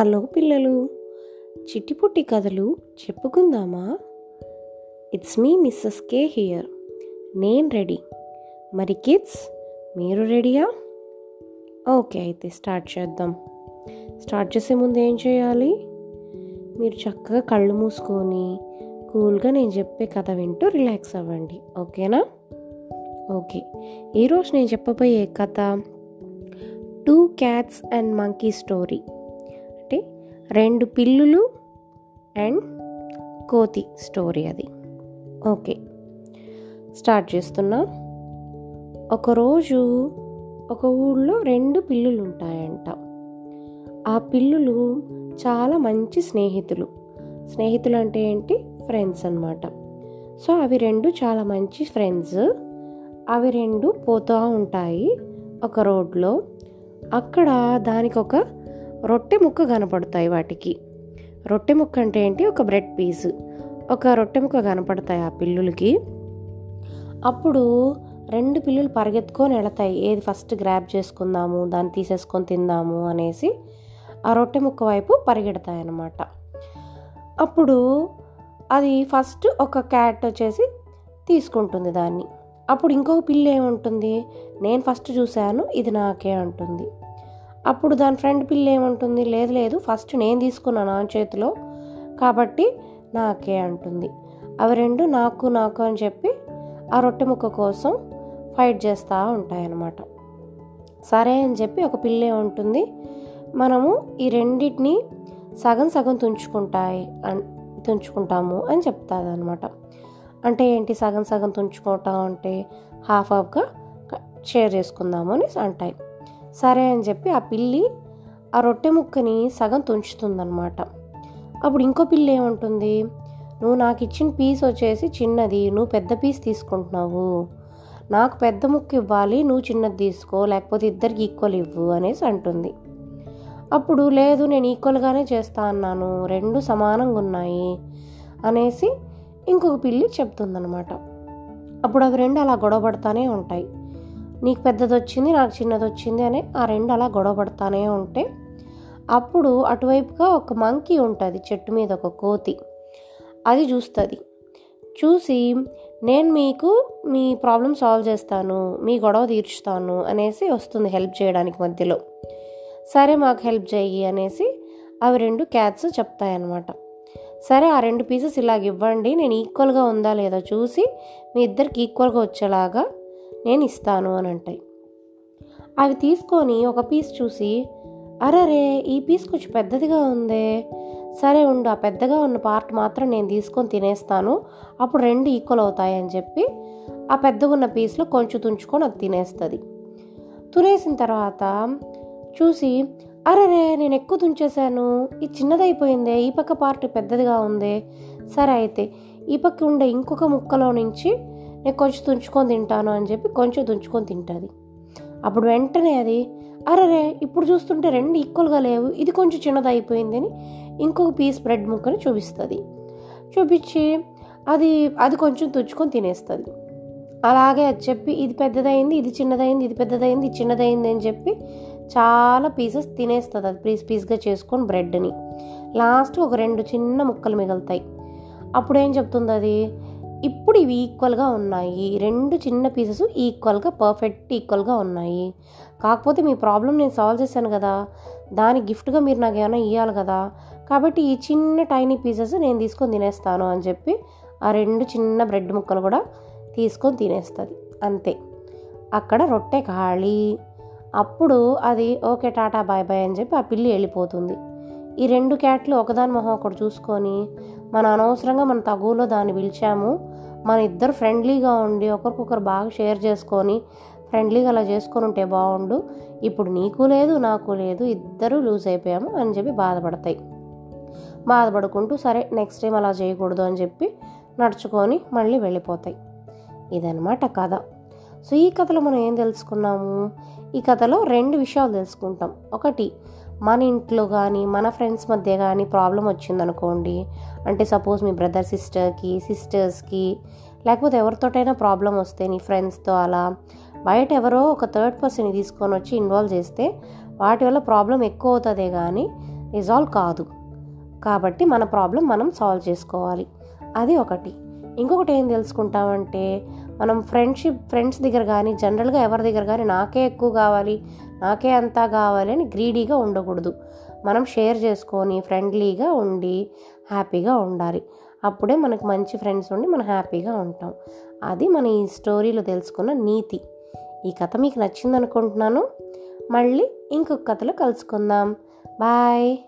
Hello పిల్లలు. చిట్టిపుట్టి కథలు చెప్పుకుందామా? It's me Mrs K here నేను రెడీ. మరి కిడ్స్ మీరు రెడీయా? ఓకే అయితే స్టార్ట్ చేద్దాం. స్టార్ట్ చేసే ముందు ఏం చేయాలి? మీరు చక్కగా కళ్ళు మూసుకొని కూల్గా నేను చెప్పే కథ వింటూ రిలాక్స్ అవ్వండి. ఓకేనా? ఓకే. ఈరోజు నేను చెప్పబోయే కథ two cats and monkey story రెండు పిల్లులు అండ్ కోతి స్టోరీ అది. ఓకే. స్టార్ట్ చేస్తున్నా. ఒకరోజు ఒక ఊళ్ళో రెండు పిల్లులు ఉంటాయంట ఆ పిల్లులు చాలా మంచి స్నేహితులు. స్నేహితులు అంటే ఏంటి? ఫ్రెండ్స్ అన్నమాట. సో అవి రెండు చాలా మంచి ఫ్రెండ్స్. అవి రెండు పోతూ ఉంటాయి ఒక రోడ్లో. అక్కడ దానికి ఒక రొట్టె ముక్క కనపడతాయి వాటికి. రొట్టె ముక్క అంటే ఏంటి? ఒక బ్రెడ్ పీస్. ఒక రొట్టె ముక్క కనపడతాయి ఆ పిల్లులకి. అప్పుడు రెండు పిల్లులు పరిగెత్తుకొని వెళతాయి ఏది ఫస్ట్ గ్రాప్ చేసుకుందాము దాన్ని తీసేసుకొని తిందాము అనేసి ఆ రొట్టె ముక్క వైపు పరిగెడతాయి అన్నమాట అప్పుడు అది ఫస్ట్ ఒక క్యాట్ వచ్చేసి తీసుకుంటుంది దాన్ని. అప్పుడు ఇంకొక పిల్ల ఏముంటుంది నేను ఫస్ట్ చూశాను ఇది నాకే అంటుంది. అప్పుడు దాని ఫ్రెండ్ పిల్ల ఏమంటుంది? లేదు లేదు ఫస్ట్ నేను తీసుకున్నాను నా చేతిలో కాబట్టి నాకే అంటుంది. అవి రెండు నాకు నాకు అని చెప్పి ఆ రొట్టె ముక్క కోసం ఫైట్ చేస్తూ ఉంటాయన్నమాట. సరే అని చెప్పి ఒక పిల్ల ఉంటుంది మనము ఈ రెండింటిని సగం సగం తుంచుకుంటాయి అన్ తుంచుకుంటాము అని చెప్తుంది అనమాట అంటే ఏంటి సగం సగం తుంచుకోవటం అంటే? హాఫ్ హాఫ్గా షేర్ చేసుకుందాము అని అంటాయి. సరే అని చెప్పి ఆ పిల్లి ఆ రొట్టె ముక్కని సగం తుంచుతుందన్నమాట. అప్పుడు ఇంకో పిల్లి ఏముంటుంది? నువ్వు నాకు ఇచ్చిన పీస్ వచ్చేసి చిన్నది నువ్వు పెద్ద పీస్ తీసుకుంటున్నావు. నాకు పెద్ద ముక్క ఇవ్వాలి నువ్వు చిన్నది తీసుకో లేకపోతే ఇద్దరికి ఈక్వల్ ఇవ్వు అనేసి అంటుంది. అప్పుడు లేదు నేను ఈక్వల్గానే చేస్తా అన్నాను. రెండు సమానంగా ఉన్నాయి అనేసి ఇంకొక పిల్లి చెప్తుందనమాట అప్పుడు అవి రెండు అలా గొడవపడతానే ఉంటాయి. నీకు పెద్దది వచ్చింది నాకు చిన్నది వచ్చింది అని ఆ రెండు అలా గొడవపడతానే ఉంటే అప్పుడు అటువైపుగా ఒక మంకీ ఉంటుంది చెట్టు మీద ఒక కోతి. అది చూస్తుంది. చూసి నేను మీకు మీ ప్రాబ్లం సాల్వ్ చేస్తాను మీ గొడవ తీర్చుతాను అనేసి వస్తుంది హెల్ప్ చేయడానికి మధ్యలో. సరే మాకు హెల్ప్ చేయి అనేసి అవి రెండు క్యాట్స్ చెప్తాయన్నమాట. సరే ఆ రెండు పీసెస్ ఇలాగ ఇవ్వండి నేను ఈక్వల్గా ఉందా లేదా చూసి మీ ఇద్దరికి ఈక్వల్గా వచ్చేలాగా నేను ఇస్తాను అని అంటాయి. అవి తీసుకొని ఒక పీస్ చూసి అరరే ఈ పీస్ కొంచెం పెద్దదిగా ఉందే. సరే ఉండు ఆ పెద్దగా ఉన్న పార్ట్ మాత్రం నేను తీసుకొని తినేస్తాను. అప్పుడు రెండు ఈక్వల్ అవుతాయి అని చెప్పి ఆ పెద్దగా ఉన్న పీస్లో కొంచెం తుంచుకొని అది తినేస్తుంది. తునేసిన తర్వాత చూసి అరరే నేను ఎక్కువ తుంచేశాను. ఇది చిన్నదైపోయిందే ఈ పక్క పార్ట్ పెద్దదిగా ఉందే. సరే అయితే ఈ పక్క ఉండే ఇంకొక ముక్కలో నుంచి నేను కొంచెం తుంచుకొని తింటాను అని చెప్పి కొంచెం తుంచుకొని తింటుంది. అప్పుడు వెంటనే అది అరే ఇప్పుడు చూస్తుంటే రెండు ఈక్వల్గా లేవు ఇది కొంచెం చిన్నదైపోయిందని అని ఇంకొక పీస్ బ్రెడ్ ముక్కని చూపిస్తుంది. చూపించి అది అది కొంచెం తుంచుకొని తినేస్తుంది. అలాగే అది చెప్పి ఇది పెద్దదైంది ఇది చిన్నదైంది ఇది పెద్దదైంది ఇది చిన్నదైంది అని చెప్పి చాలా పీసెస్ తినేస్తుంది అది పీస్ పీస్గా చేసుకొని బ్రెడ్ని. లాస్ట్ ఒక రెండు చిన్న ముక్కలు మిగులుతాయి. అప్పుడు ఏం చెప్తుంది అది ఇప్పుడు ఇవి ఈక్వల్గా ఉన్నాయి. రెండు చిన్న పీసెస్ ఈక్వల్గా పర్ఫెక్ట్ ఈక్వల్గా ఉన్నాయి. కాకపోతే మీ ప్రాబ్లం నేను సాల్వ్ చేశాను కదా. దాని గిఫ్ట్గా మీరు నాకు ఏమైనా ఇవ్వాలి కదా. కాబట్టి ఈ చిన్న టైనీ పీసెస్ నేను తీసుకొని తినేస్తాను అని చెప్పి ఆ రెండు చిన్న బ్రెడ్ ముక్కలు కూడా తీసుకొని తినేస్తుంది. అంతే. అక్కడ రొట్టె ఖాళీ. అప్పుడు అది ఓకే టాటా బాయ్ బాయ్ అని చెప్పి ఆ పిల్లి వెళ్ళిపోతుంది. ఈ రెండు క్యాట్లు ఒకదాని మొహం ఒకటి చూసుకొని మన అనవసరంగా మన తగులో దాన్ని పిలిచాము. మన ఇద్దరు ఫ్రెండ్లీగా ఉండి ఒకరికొకరు బాగా షేర్ చేసుకొని ఫ్రెండ్లీగా అలా చేసుకొని ఉంటే బాగుండు. ఇప్పుడు నీకు లేదు నాకు లేదు ఇద్దరు లూజ్ అయిపోయాము అని చెప్పి బాధపడతాయి. బాధపడుకుంటూ సరే నెక్స్ట్ టైం అలా చేయకూడదు అని చెప్పి నడుచుకొని మళ్ళీ వెళ్ళిపోతాయి. ఇదనమాట కథ. సో ఈ కథలో మనం ఏం తెలుసుకున్నాము? ఈ కథలో రెండు విషయాలు తెలుసుకుంటాం. ఒకటి మన ఇంట్లో కానీ మన ఫ్రెండ్స్ మధ్య కానీ ప్రాబ్లం వచ్చిందనుకోండి అంటే సపోజ్ మీ బ్రదర్ సిస్టర్కి సిస్టర్స్కి లేకపోతే ఎవరితోటైనా ప్రాబ్లం వస్తే నీ ఫ్రెండ్స్తో అలా బయట ఎవరో ఒక థర్డ్ పర్సన్ తీసుకొని వచ్చి ఇన్వాల్వ్ చేస్తే వాటి వల్ల ప్రాబ్లం ఎక్కువ అవుతుందే కానీ రిజాల్వ్ కాదు. కాబట్టి మన ప్రాబ్లం మనం సాల్వ్ చేసుకోవాలి. అది ఒకటి. ఇంకొకటి ఏం తెలుసుకుంటామంటే మనం ఫ్రెండ్షిప్ ఫ్రెండ్స్ దగ్గర కానీ జనరల్గా ఎవరి దగ్గర కానీ నాకే ఎక్కువ కావాలి. నాకే అంతా కావాలి అని గ్రీడీగా ఉండకూడదు. మనం షేర్ చేసుకొని ఫ్రెండ్లీగా ఉండి హ్యాపీగా ఉండాలి. అప్పుడే మనకు మంచి ఫ్రెండ్స్ ఉండి మనం హ్యాపీగా ఉంటాం. అది మన ఈ స్టోరీలో తెలుసుకున్న నీతి. ఈ కథ మీకు నచ్చింది అనుకుంటున్నాను మళ్ళీ ఇంకొక కథలో కలుసుకుందాం. బాయ్.